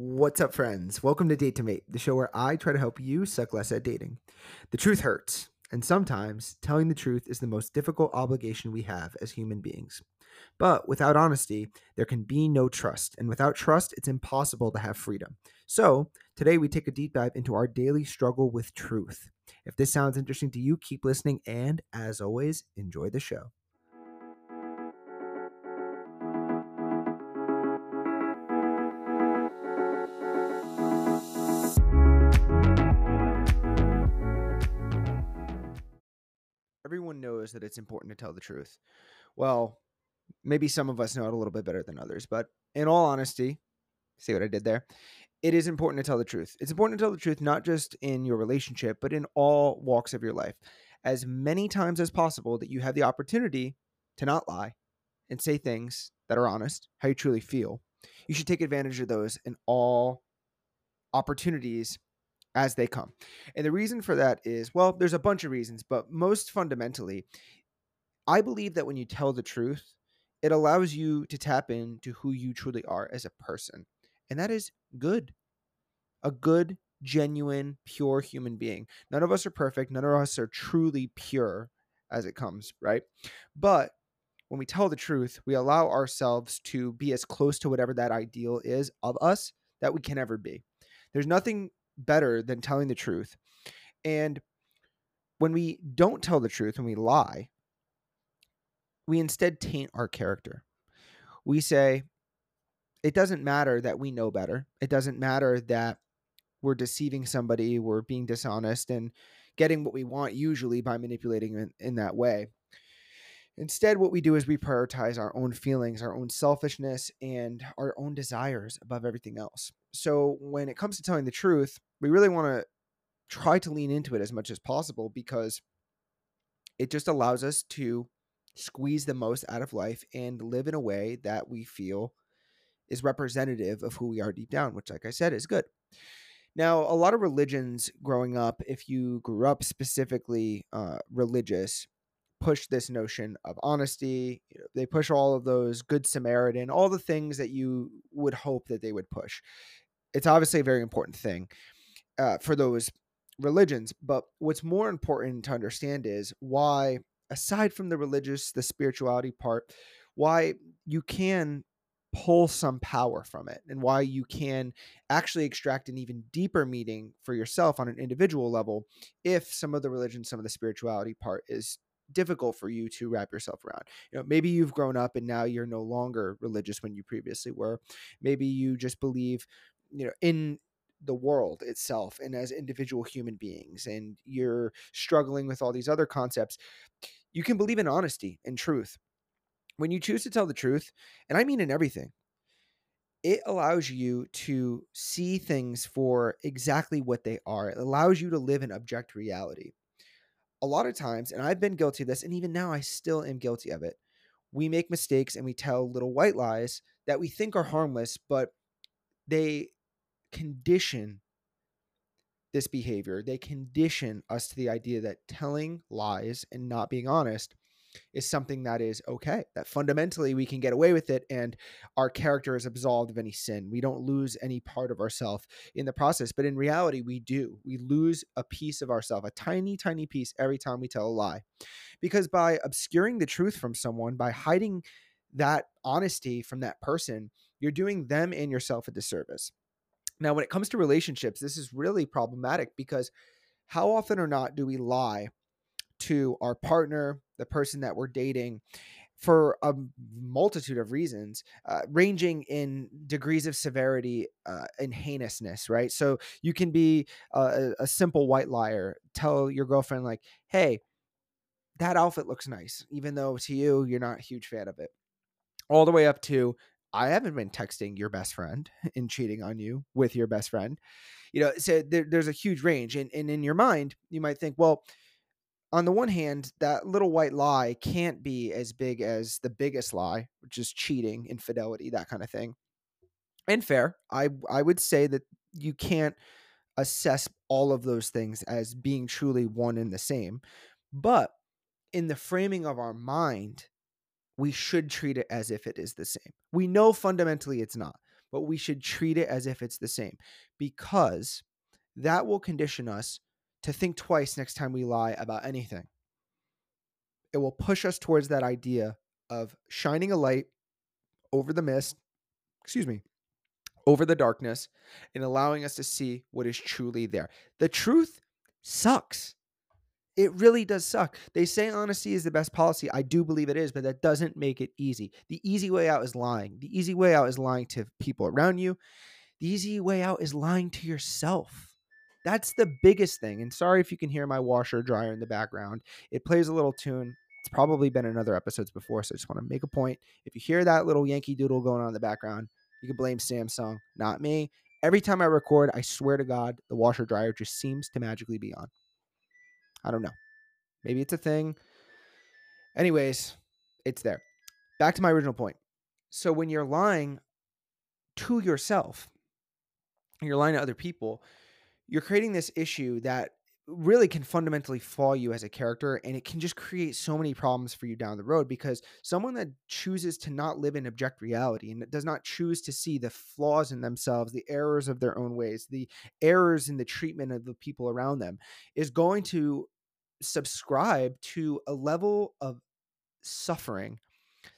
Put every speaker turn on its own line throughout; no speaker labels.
What's up, friends? Welcome to Date to Mate, the show where I try to help you suck less at dating. The truth hurts, and sometimes telling the truth is the most difficult obligation we have as human beings. But without honesty, there can be no trust, and without trust, it's impossible to have freedom. So, today we take a deep dive into our daily struggle with truth. If this sounds interesting to you, keep listening, and as always, enjoy the show. Everyone knows that it's important to tell the truth. Well, maybe some of us know it a little bit better than others, but in all honesty, see what I did there? It is important to tell the truth. It's important to tell the truth not just in your relationship, but in all walks of your life. As many times as possible that you have the opportunity to not lie and say things that are honest, how you truly feel. You should take advantage of those in all opportunities as they come. And the reason for that is well, there's a bunch of reasons, but most fundamentally, I believe that when you tell the truth, it allows you to tap into who you truly are as a person. And that is good. A good, genuine, pure human being. None of us are perfect. None of us are truly pure as it comes, right? But when we tell the truth, we allow ourselves to be as close to whatever that ideal is of us that we can ever be. There's nothing better than telling the truth. And when we don't tell the truth, when we lie, we instead taint our character. We say, it doesn't matter that we know better. It doesn't matter that we're deceiving somebody, we're being dishonest and getting what we want, usually by manipulating in, in that way. Instead, what we do is we prioritize our own feelings, our own selfishness, and our own desires above everything else. So, when it comes to telling the truth, we really want to try to lean into it as much as possible because it just allows us to squeeze the most out of life and live in a way that we feel is representative of who we are deep down, which, like I said, is good. Now, a lot of religions growing up, if you grew up specifically uh, religious, push this notion of honesty. They push all of those good Samaritan, all the things that you would hope that they would push. It's obviously a very important thing uh, for those religions. But what's more important to understand is why, aside from the religious, the spirituality part, why you can pull some power from it and why you can actually extract an even deeper meaning for yourself on an individual level if some of the religion some of the spirituality part is difficult for you to wrap yourself around. You know, maybe you've grown up and now you're no longer religious when you previously were. Maybe you just believe, you know, in the world itself and as individual human beings and you're struggling with all these other concepts you can believe in honesty and truth. When you choose to tell the truth and i mean in everything it allows you to see things for exactly what they are. It allows you to live in object reality. A lot of times and i've been guilty of this and even now i still am guilty of it we make mistakes and we tell little white lies that we think are harmless but they condition this behavior. They condition us to the idea that telling lies and not being honest is something that is okay, that fundamentally we can get away with it and our character is absolved of any sin. We don't lose any part of ourself in the process, but in reality, we do. We lose a piece of ourself, a tiny, tiny piece every time we tell a lie. Because by obscuring the truth from someone, by hiding that honesty from that person, you're doing them and yourself a disservice. Now, when it comes to relationships, this is really problematic because how often or not do we lie to our partner, the person that we're dating, for a multitude of reasons, uh, ranging in degrees of severity uh, and heinousness, right? So you can be a, a simple white liar, tell your girlfriend, like, hey, that outfit looks nice, even though to you, you're not a huge fan of it. All the way up to, I haven't been texting your best friend and cheating on you with your best friend. You know, so there, there's a huge range. And, and in your mind, you might think, well, on the one hand, that little white lie can't be as big as the biggest lie, which is cheating, infidelity, that kind of thing. And fair, I I would say that you can't assess all of those things as being truly one and the same. But in the framing of our mind, we should treat it as if it is the same. We know fundamentally it's not, but we should treat it as if it's the same because that will condition us to think twice next time we lie about anything. It will push us towards that idea of shining a light over the mist, excuse me, over the darkness, and allowing us to see what is truly there. The truth sucks. It really does suck. They say honesty is the best policy. I do believe it is, but that doesn't make it easy. The easy way out is lying. The easy way out is lying to people around you. The easy way out is lying to yourself. That's the biggest thing. And sorry if you can hear my washer dryer in the background. It plays a little tune. It's probably been in other episodes before, so I just want to make a point. If you hear that little Yankee Doodle going on in the background, you can blame Samsung, not me. Every time I record, I swear to God, the washer dryer just seems to magically be on. I don't know. Maybe it's a thing. Anyways, it's there. Back to my original point. So when you're lying to yourself, you're lying to other people, you're creating this issue that really can fundamentally flaw you as a character and it can just create so many problems for you down the road because someone that chooses to not live in object reality and does not choose to see the flaws in themselves the errors of their own ways the errors in the treatment of the people around them is going to subscribe to a level of suffering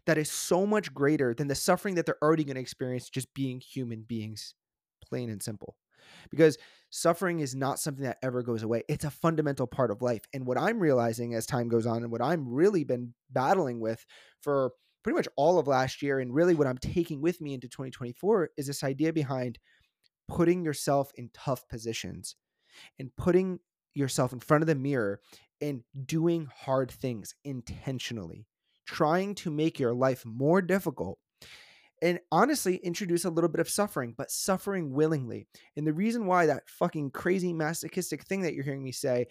that is so much greater than the suffering that they're already going to experience just being human beings, plain and simple. Because suffering is not something that ever goes away. It's a fundamental part of life. And what I'm realizing as time goes on and what I'm really been battling with for pretty much all of last year and really what I'm taking with me into 2024 is this idea behind putting yourself in tough positions and putting yourself in front of the mirror and doing hard things intentionally, trying to make your life more difficult and honestly introduce a little bit of suffering, but suffering willingly. And the reason why that fucking crazy masochistic thing that you're hearing me say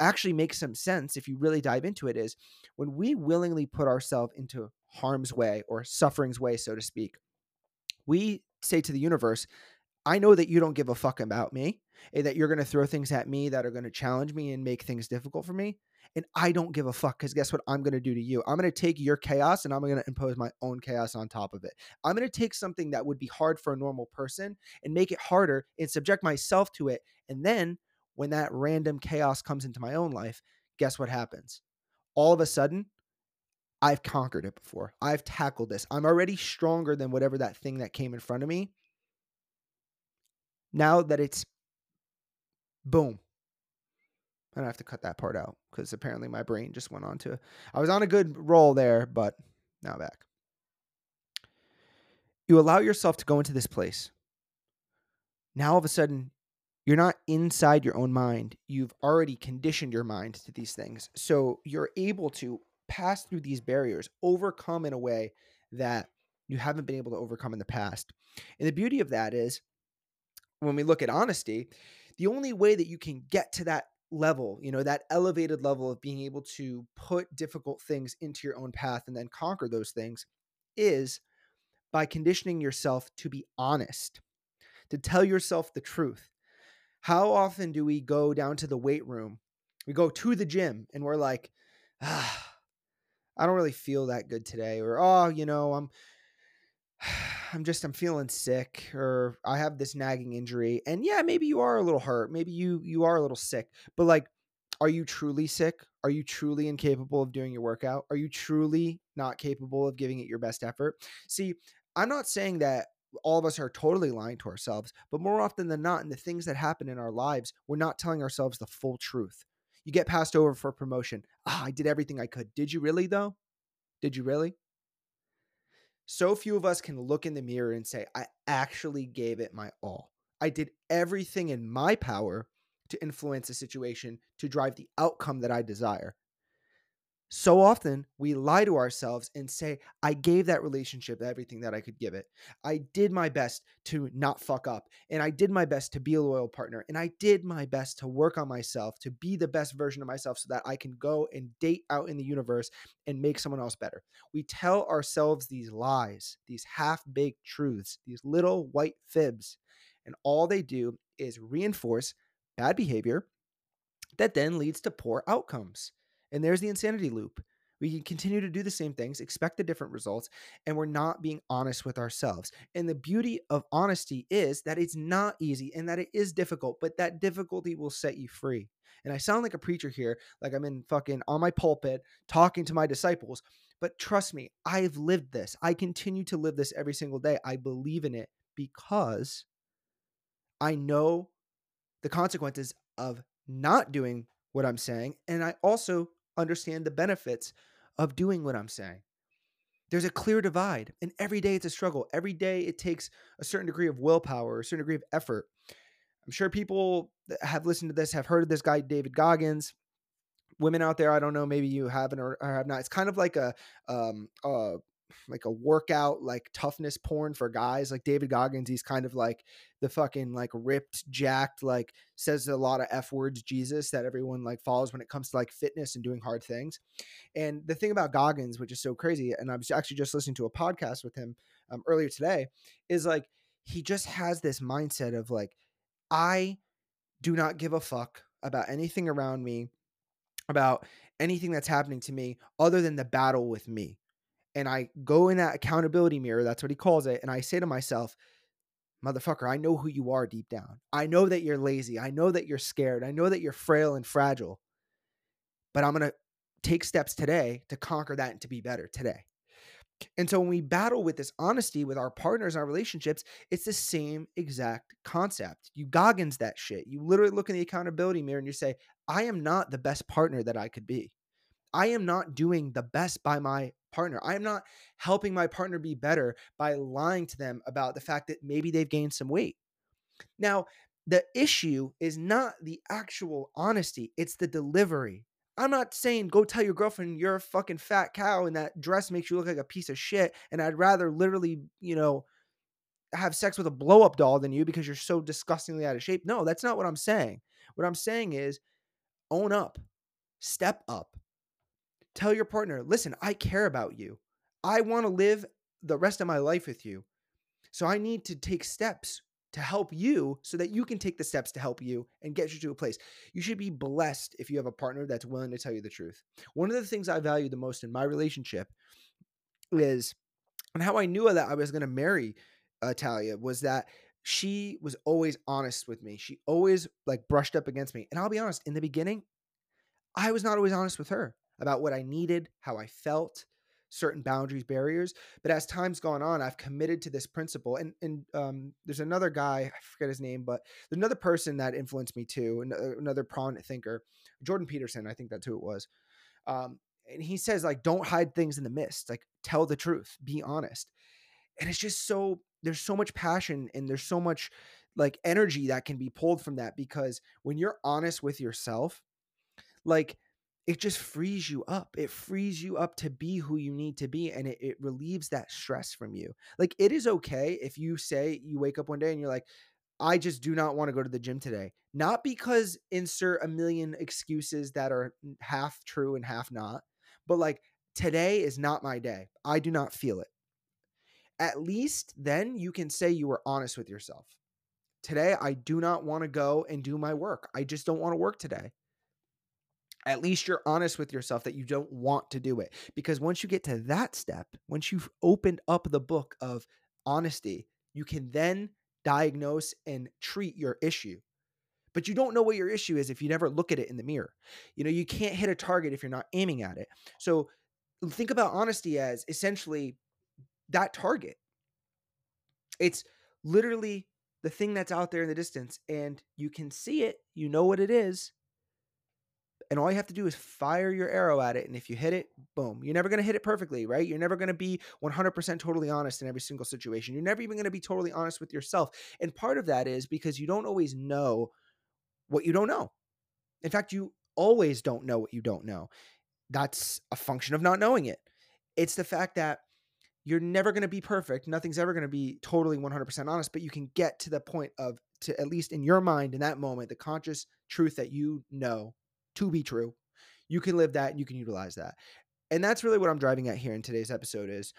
actually makes some sense if you really dive into it is when we willingly put ourselves into harm's way or suffering's way, so to speak, we say to the universe, I know that you don't give a fuck about me and that you're going to throw things at me that are going to challenge me and make things difficult for me. And I don't give a fuck because guess what I'm going to do to you? I'm going to take your chaos and I'm going to impose my own chaos on top of it. I'm going to take something that would be hard for a normal person and make it harder and subject myself to it. And then when that random chaos comes into my own life, guess what happens? All of a sudden, I've conquered it before. I've tackled this. I'm already stronger than whatever that thing that came in front of me now that it's boom. I don't have to cut that part out because apparently my brain just went on to. I was on a good roll there, but now back. You allow yourself to go into this place. Now, all of a sudden, you're not inside your own mind. You've already conditioned your mind to these things. So you're able to pass through these barriers, overcome in a way that you haven't been able to overcome in the past. And the beauty of that is when we look at honesty, the only way that you can get to that level, you know, that elevated level of being able to put difficult things into your own path and then conquer those things is by conditioning yourself to be honest, to tell yourself the truth. How often do we go down to the weight room? We go to the gym and we're like, ah, I don't really feel that good today. Or, oh, you know, I'm I'm just I'm feeling sick or I have this nagging injury. And yeah, maybe you are a little hurt. Maybe you you are a little sick. But like are you truly sick? Are you truly incapable of doing your workout? Are you truly not capable of giving it your best effort? See, I'm not saying that all of us are totally lying to ourselves, but more often than not, in the things that happen in our lives, we're not telling ourselves the full truth. You get passed over for promotion. Ah, I did everything I could. Did you really, though? Did you really? So few of us can look in the mirror and say, I actually gave it my all. I did everything in my power to influence a situation to drive the outcome that I desire. So often we lie to ourselves and say, I gave that relationship everything that I could give it. I did my best to not fuck up. And I did my best to be a loyal partner. And I did my best to work on myself, to be the best version of myself so that I can go and date out in the universe and make someone else better. We tell ourselves these lies, these half baked truths, these little white fibs. And all they do is reinforce bad behavior that then leads to poor outcomes. And there's the insanity loop. We can continue to do the same things, expect the different results, and we're not being honest with ourselves. And the beauty of honesty is that it's not easy and that it is difficult, but that difficulty will set you free. And I sound like a preacher here, like I'm in fucking on my pulpit talking to my disciples. But trust me, I've lived this. I continue to live this every single day. I believe in it because I know the consequences of not doing what I'm saying. And I also understand the benefits of doing what I'm saying. There's a clear divide, and every day it's a struggle. Every day it takes a certain degree of willpower, a certain degree of effort. I'm sure people that have listened to this have heard of this guy, David Goggins. Women out there, I don't know, maybe you haven't or, have not. It's kind of like a um, uh, like a workout like toughness porn for guys like david goggins he's kind of like the fucking like ripped jacked like says a lot of f words jesus that everyone like follows when it comes to like fitness and doing hard things. And the thing about goggins which is so crazy and i was actually just listening to a podcast with him um, earlier today is like he just has this mindset of like i do not give a fuck about anything around me about anything that's happening to me other than the battle with me and I go in that accountability mirror, that's what he calls it, and I say to myself, motherfucker, I know who you are deep down. I know that you're lazy. I know that you're scared. I know that you're frail and fragile. But I'm going to take steps today to conquer that and to be better today. And so when we battle with this honesty with our partners and our relationships, it's the same exact concept. You goggins that shit. You literally look in the accountability mirror and you say, I am not the best partner that I could be. I am not doing the best by my partner. I am not helping my partner be better by lying to them about the fact that maybe they've gained some weight. Now, the issue is not the actual honesty, it's the delivery. I'm not saying go tell your girlfriend you're a fucking fat cow and that dress makes you look like a piece of shit and I'd rather literally, you know, have sex with a blow up doll than you because you're so disgustingly out of shape. No, that's not what I'm saying. What I'm saying is own up, step up, Tell your partner, listen, I care about you. I want to live the rest of my life with you. So I need to take steps to help you so that you can take the steps to help you and get you to a place. You should be blessed if you have a partner that's willing to tell you the truth. One of the things I value the most in my relationship is, and how I knew that I was going to marry uh, Talia was that she was always honest with me. She always like brushed up against me. And I'll be honest, in the beginning, I was not always honest with her about what I needed, how I felt, certain boundaries, barriers. But as time's gone on, I've committed to this principle. And and um, there's another guy, I forget his name, but another person that influenced me too, uh, another prominent thinker, Jordan Peterson. I think that's who it was. Um, and he says like, don't hide things in the mist. Like, tell the truth, be honest. And it's just so there's so much passion and there's so much like energy that can be pulled from that because when you're honest with yourself, like it just frees you up. It frees you up to be who you need to be and it, it relieves that stress from you. Like it is okay if you say you wake up one day and you're like, I just do not want to go to the gym today. Not because insert a million excuses that are half true and half not, but like today is not my day. I do not feel it. At least then you can say you were honest with yourself. Today, I do not want to go and do my work. I just don't want to work today at least you're honest with yourself that you don't want to do it. Because once you get to that step, once you've opened up the book of honesty, you can then diagnose and treat your issue. But you don't know what your issue is if you never look at it in the mirror. You know, you can't hit a target if you're not aiming at it. So think about honesty as essentially that target. It's literally the thing that's out there in the distance and you can see it, you know what it is, and all you have to do is fire your arrow at it and if you hit it boom you're never going to hit it perfectly right? You're never going to be 100% totally honest in every single situation. You're never even going to be totally honest with yourself and part of that is because you don't always know what you don't know. In fact you always don't know what you don't know. That's a function of not knowing it. It's the fact that you're never going to be perfect nothing's ever going to be totally 100% honest but you can get to the point of to at least in your mind in that moment the conscious truth that you know to be true. You can live that and you can utilize that. And that's really what I'm driving at here in today's episode is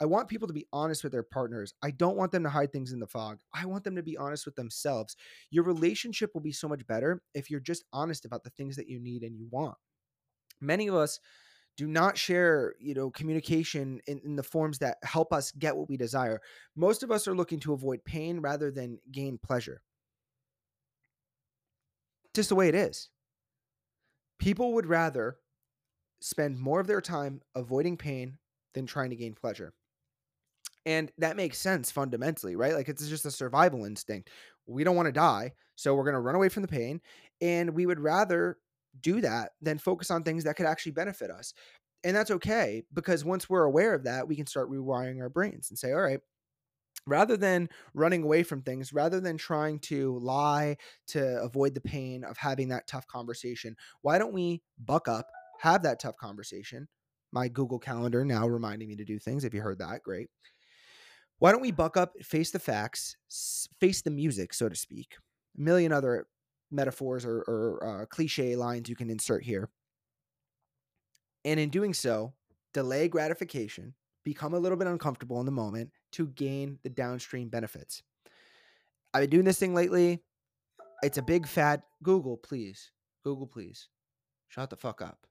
I want people to be honest with their partners. I don't want them to hide things in the fog. I want them to be honest with themselves. Your relationship will be so much better if you're just honest about the things that you need and you want. Many of us Do not share, you know, communication in, in the forms that help us get what we desire. Most of us are looking to avoid pain rather than gain pleasure. Just the way it is. People would rather spend more of their time avoiding pain than trying to gain pleasure. And that makes sense fundamentally, right? Like it's just a survival instinct. We don't want to die, so we're going to run away from the pain. And we would rather do that than focus on things that could actually benefit us. And that's okay because once we're aware of that, we can start rewiring our brains and say, all right, rather than running away from things, rather than trying to lie to avoid the pain of having that tough conversation, why don't we buck up, have that tough conversation? My Google Calendar now reminding me to do things. If you heard that, great. Why don't we buck up, face the facts, face the music, so to speak? A million other metaphors or, or uh, cliche lines you can insert here. And in doing so, delay gratification, become a little bit uncomfortable in the moment to gain the downstream benefits. I've been doing this thing lately. It's a big fat Google, please. Google, please. Shut the fuck up.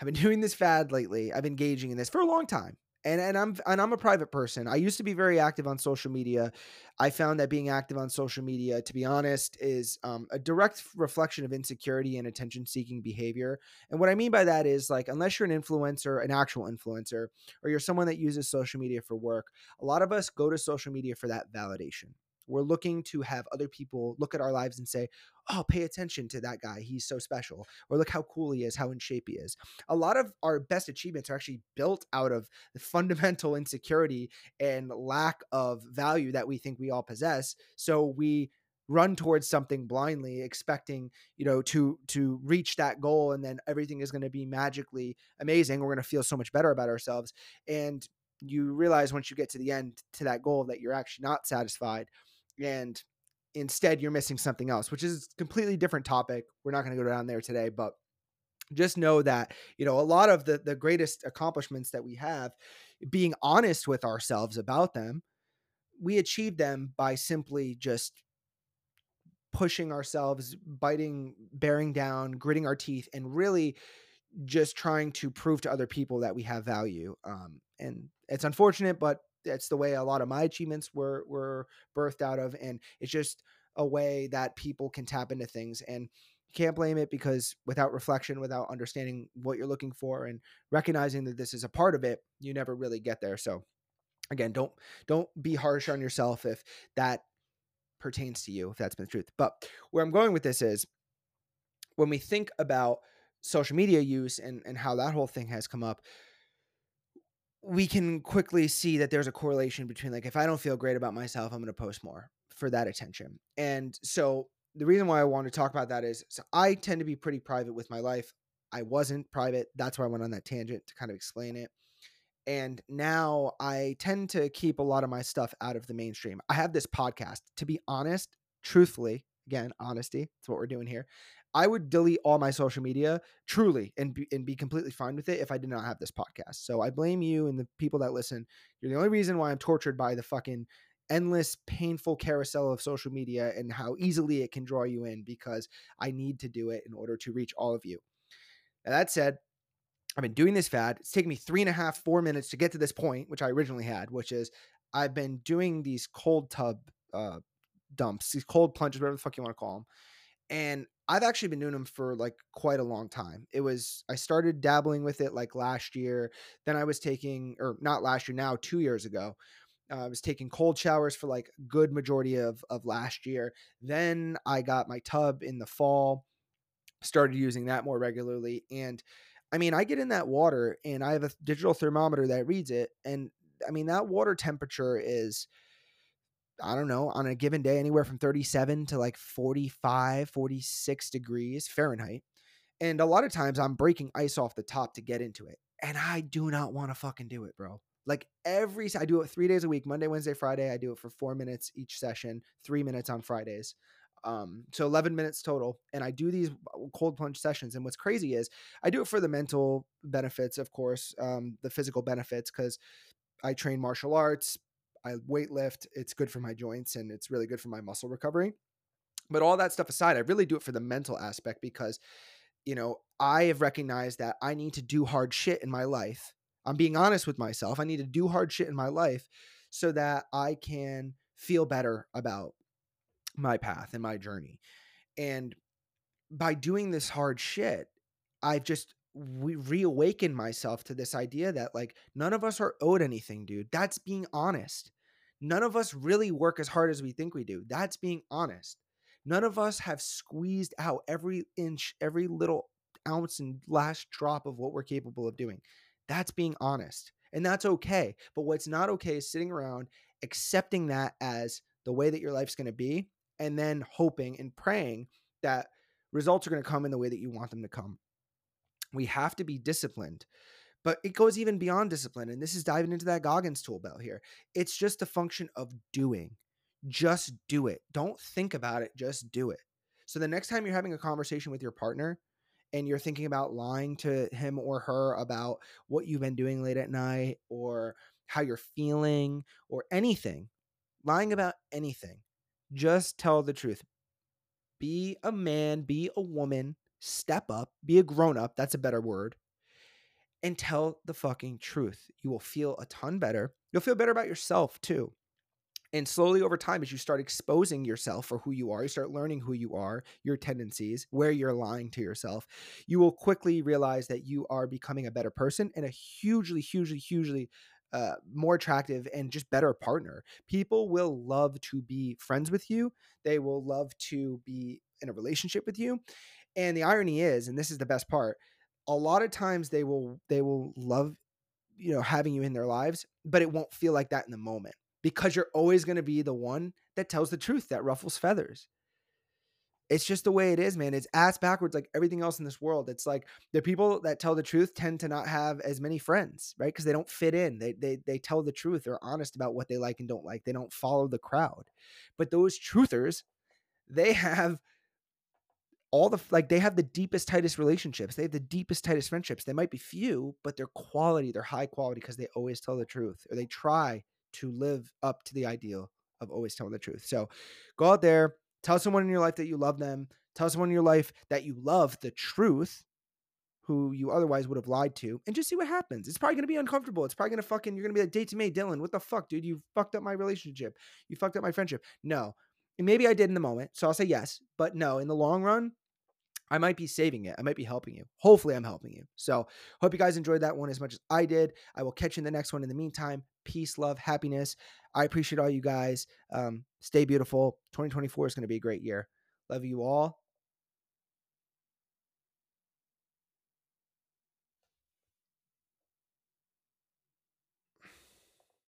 I've been doing this fad lately. I've been engaging in this for a long time and and I'm and I'm a private person. I used to be very active on social media. I found that being active on social media, to be honest, is um, a direct reflection of insecurity and attention-seeking behavior. And what I mean by that is like, unless you're an influencer, an actual influencer, or you're someone that uses social media for work, a lot of us go to social media for that validation. We're looking to have other people look at our lives and say, oh, pay attention to that guy. He's so special. Or look how cool he is, how in shape he is. A lot of our best achievements are actually built out of the fundamental insecurity and lack of value that we think we all possess. So we run towards something blindly expecting you know to to reach that goal and then everything is going to be magically amazing we're going to feel so much better about ourselves and you realize once you get to the end to that goal that you're actually not satisfied and instead you're missing something else, which is a completely different topic. We're not going to go down there today, but just know that you know a lot of the the greatest accomplishments that we have being honest with ourselves about them we achieve them by simply just pushing ourselves biting bearing down gritting our teeth and really just trying to prove to other people that we have value um, and it's unfortunate but that's the way a lot of my achievements were were birthed out of and it's just a way that people can tap into things and you can't blame it because without reflection without understanding what you're looking for and recognizing that this is a part of it you never really get there so again don't don't be harsh on yourself if that pertains to you if that's been the truth but where i'm going with this is when we think about social media use and and how that whole thing has come up we can quickly see that there's a correlation between like if I don't feel great about myself, I'm going to post more for that attention. And so the reason why I want to talk about that is so I tend to be pretty private with my life. I wasn't private. That's why I went on that tangent to kind of explain it. And now I tend to keep a lot of my stuff out of the mainstream. I have this podcast. To be honest, truthfully, again, honesty, that's what we're doing here. I would delete all my social media truly and be, and be completely fine with it if I did not have this podcast. So I blame you and the people that listen. You're the only reason why I'm tortured by the fucking endless painful carousel of social media and how easily it can draw you in because I need to do it in order to reach all of you. Now, that said, I've been doing this fad. It's taken me three and a half, four minutes to get to this point, which I originally had, which is I've been doing these cold tub uh, dumps, these cold plunges, whatever the fuck you want to call them. And I've actually been doing them for like quite a long time. It was I started dabbling with it like last year. Then I was taking or not last year now, 2 years ago. Uh, I was taking cold showers for like good majority of of last year. Then I got my tub in the fall, started using that more regularly and I mean, I get in that water and I have a digital thermometer that reads it and I mean that water temperature is I don't know, on a given day, anywhere from 37 to like 45, 46 degrees Fahrenheit. And a lot of times I'm breaking ice off the top to get into it. And I do not want to fucking do it, bro. Like every, I do it three days a week Monday, Wednesday, Friday. I do it for four minutes each session, three minutes on Fridays. Um, so 11 minutes total. And I do these cold plunge sessions. And what's crazy is I do it for the mental benefits, of course, um, the physical benefits, because I train martial arts, I weight lift. It's good for my joints and it's really good for my muscle recovery. But all that stuff aside, I really do it for the mental aspect because you know, I have recognized that I need to do hard shit in my life. I'm being honest with myself. I need to do hard shit in my life so that I can feel better about my path and my journey. And by doing this hard shit, I've just re- reawakened myself to this idea that like none of us are owed anything, dude. That's being honest. None of us really work as hard as we think we do. That's being honest. None of us have squeezed out every inch, every little ounce and last drop of what we're capable of doing. That's being honest. And that's okay. But what's not okay is sitting around accepting that as the way that your life's going to be and then hoping and praying that results are going to come in the way that you want them to come. We have to be disciplined, but it goes even beyond discipline. And this is diving into that Goggins tool belt here. It's just a function of doing. Just do it. Don't think about it, just do it. So the next time you're having a conversation with your partner and you're thinking about lying to him or her about what you've been doing late at night or how you're feeling or anything, lying about anything, just tell the truth. Be a man, be a woman, step up, be a grown up. That's a better word. And tell the fucking truth. You will feel a ton better. You'll feel better about yourself too. And slowly over time, as you start exposing yourself for who you are, you start learning who you are, your tendencies, where you're lying to yourself, you will quickly realize that you are becoming a better person and a hugely, hugely, hugely uh, more attractive and just better partner. People will love to be friends with you. They will love to be in a relationship with you. And the irony is, and this is the best part, a lot of times they will they will love you know having you in their lives, but it won't feel like that in the moment because you're always going to be the one that tells the truth that ruffles feathers. It's just the way it is, man. It's ass backwards like everything else in this world. It's like the people that tell the truth tend to not have as many friends, right? Because they don't fit in. They, they they tell the truth. They're honest about what they like and don't like. They don't follow the crowd. But those truthers, they have all the like they have the deepest tightest relationships they have the deepest tightest friendships they might be few but they're quality they're high quality because they always tell the truth or they try to live up to the ideal of always telling the truth. So go out there, tell someone in your life that you love them, tell someone in your life that you love the truth who you otherwise would have lied to and just see what happens. It's probably to be uncomfortable. It's probably to fucking, you're to be like, Date to Mate, Dylan, what the fuck, dude? You fucked up my relationship. You fucked up my friendship. No. Maybe I did in the moment. So I'll say yes. But no, in the long run, I might be saving it. I might be helping you. Hopefully, I'm helping you. So, hope you guys enjoyed that one as much as I did. I will catch you in the next one. In the meantime, peace, love, happiness. I appreciate all you guys. Um, stay beautiful. 2024 is going to be a great year. Love you all.